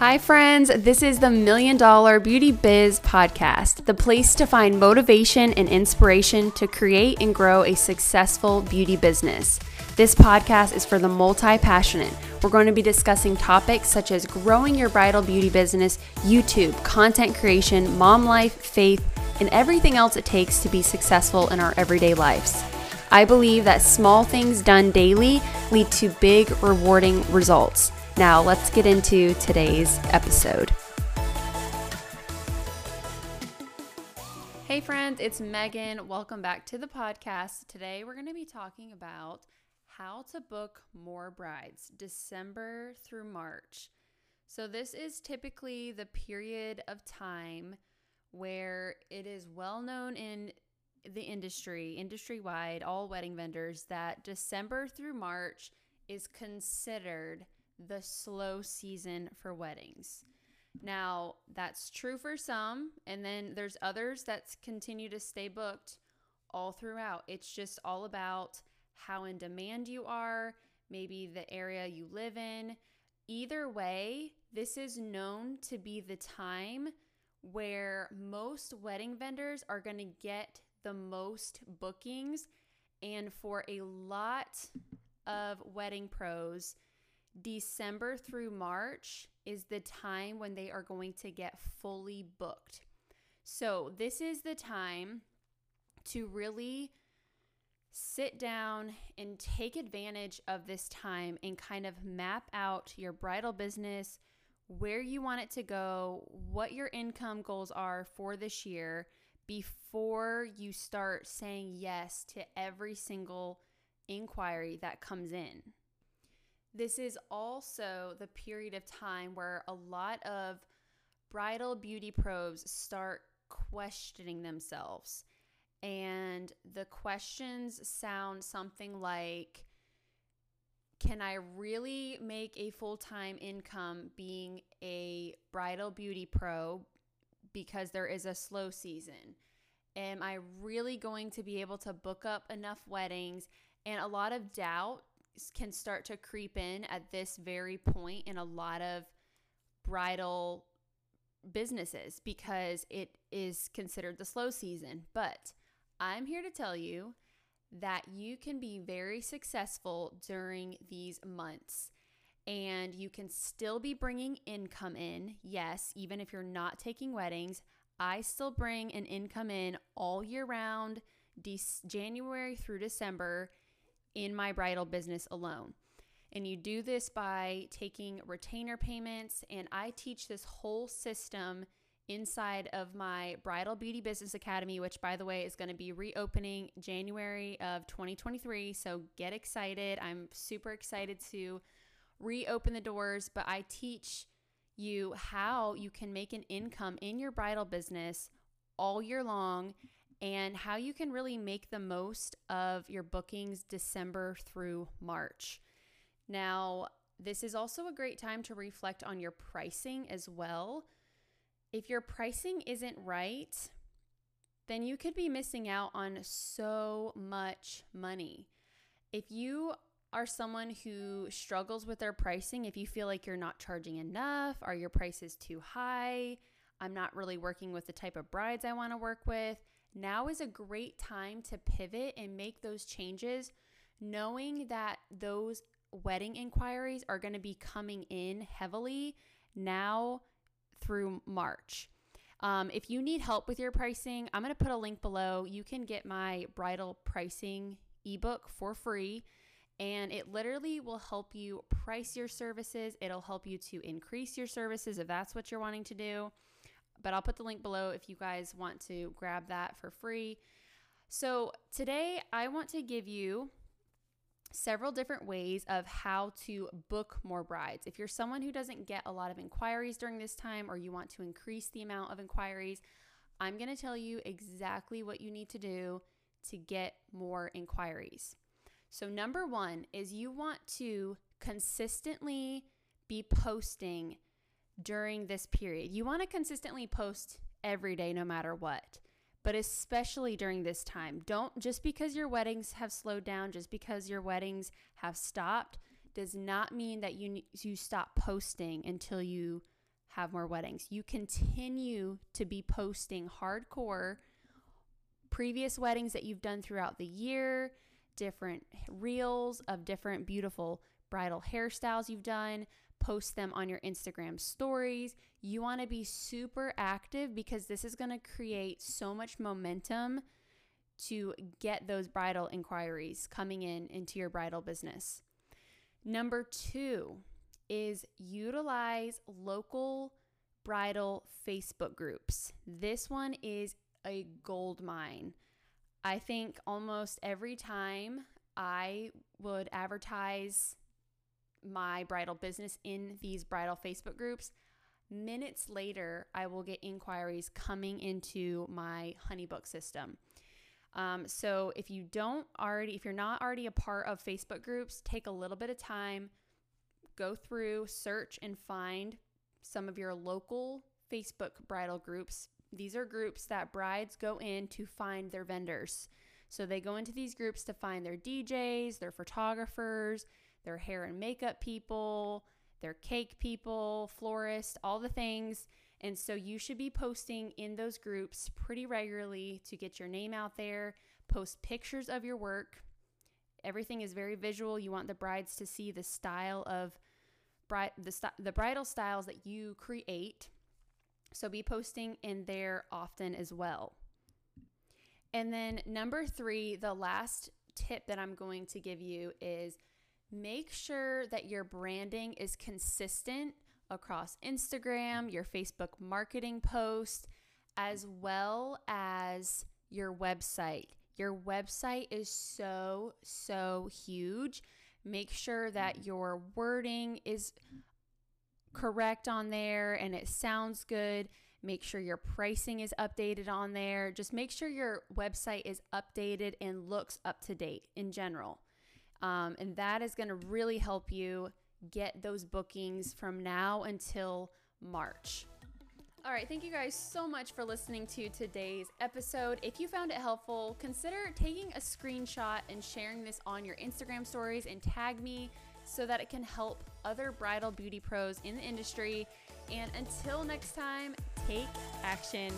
Hi, friends. This is the Million Dollar Beauty Biz Podcast, the place to find motivation and inspiration to create and grow a successful beauty business. This podcast is for the multi passionate. We're going to be discussing topics such as growing your bridal beauty business, YouTube, content creation, mom life, faith, and everything else it takes to be successful in our everyday lives. I believe that small things done daily lead to big, rewarding results. Now, let's get into today's episode. Hey, friends, it's Megan. Welcome back to the podcast. Today, we're going to be talking about how to book more brides December through March. So, this is typically the period of time where it is well known in the industry, industry wide, all wedding vendors, that December through March is considered the slow season for weddings. Now, that's true for some, and then there's others that continue to stay booked all throughout. It's just all about how in demand you are, maybe the area you live in. Either way, this is known to be the time where most wedding vendors are going to get the most bookings. And for a lot of wedding pros, December through March is the time when they are going to get fully booked. So, this is the time to really sit down and take advantage of this time and kind of map out your bridal business, where you want it to go, what your income goals are for this year before you start saying yes to every single inquiry that comes in. This is also the period of time where a lot of bridal beauty pros start questioning themselves. And the questions sound something like Can I really make a full time income being a bridal beauty pro because there is a slow season? Am I really going to be able to book up enough weddings? And a lot of doubt can start to creep in at this very point in a lot of bridal businesses because it is considered the slow season. But I'm here to tell you that you can be very successful during these months and you can still be bringing income in. Yes, even if you're not taking weddings, I still bring an income in all year round, de- January through December in my bridal business alone. And you do this by taking retainer payments. And I teach this whole system inside of my Bridal Beauty Business Academy, which, by the way, is going to be reopening January of 2023. So get excited. I'm super excited to reopen the doors, but I teach you how you can make an income in your bridal business all year long and how you can really make the most of your bookings December through March. Now, this is also a great time to reflect on your pricing as well. If your pricing isn't right, then you could be missing out on so much money. If you are someone who struggles with their pricing, if you feel like you're not charging enough are your prices too high, I'm not really working with the type of brides I want to work with, now is a great time to pivot and make those changes, knowing that those wedding inquiries are going to be coming in heavily now through March. Um, if you need help with your pricing, I'm going to put a link below. You can get my bridal pricing ebook for free. And it literally will help you price your services. It'll help you to increase your services if that's what you're wanting to do but I'll put the link below if you guys want to grab that for free. So, today I want to give you several different ways of how to book more brides. If you're someone who doesn't get a lot of inquiries during this time or you want to increase the amount of inquiries, I'm going to tell you exactly what you need to do to get more inquiries. So, number one is you want to consistently be posting during this period. You want to consistently post every day, no matter what, but especially during this time. Don't just because your weddings have slowed down, just because your weddings have stopped, does not mean that you you stop posting until you have more weddings. You continue to be posting hardcore previous weddings that you've done throughout the year, different reels of different beautiful bridal hairstyles you've done, post them on your Instagram stories. You want to be super active because this is going to create so much momentum to get those bridal inquiries coming in into your bridal business. Number two is utilize local bridal Facebook groups. This one is a gold mine. I think almost every time I would advertise my bridal business in these bridal Facebook groups, minutes later, I will get inquiries coming into my HoneyBook system. Um, so if you don't already, if you're not already a part of Facebook groups, take a little bit of time, go through, search, and find some of your local Facebook bridal groups. These are groups that brides go in to find their vendors. So they go into these groups to find their DJs, their photographers, their hair and makeup people, their cake people, florist, all the things. And so you should be posting in those groups pretty regularly to get your name out there, post pictures of your work. Everything is very visual. You want the brides to see the style of the, the bridal styles that you create. So be posting in there often as well. And then number 3, the last tip that I'm going to give you is make sure that your branding is consistent across Instagram, your Facebook marketing post, as well as your website. Your website is so, so huge. Make sure that mm-hmm. your wording is correct on there and it sounds good. Make sure your pricing is updated on there. Just make sure your website is updated and looks up to date in general. Um, and that is going to really help you get those bookings from now until March. All right, thank you guys so much for listening to today's episode. If you found it helpful, consider taking a screenshot and sharing this on your Instagram stories and tag me so that it can help other bridal beauty pros in the industry. And until next time, take action.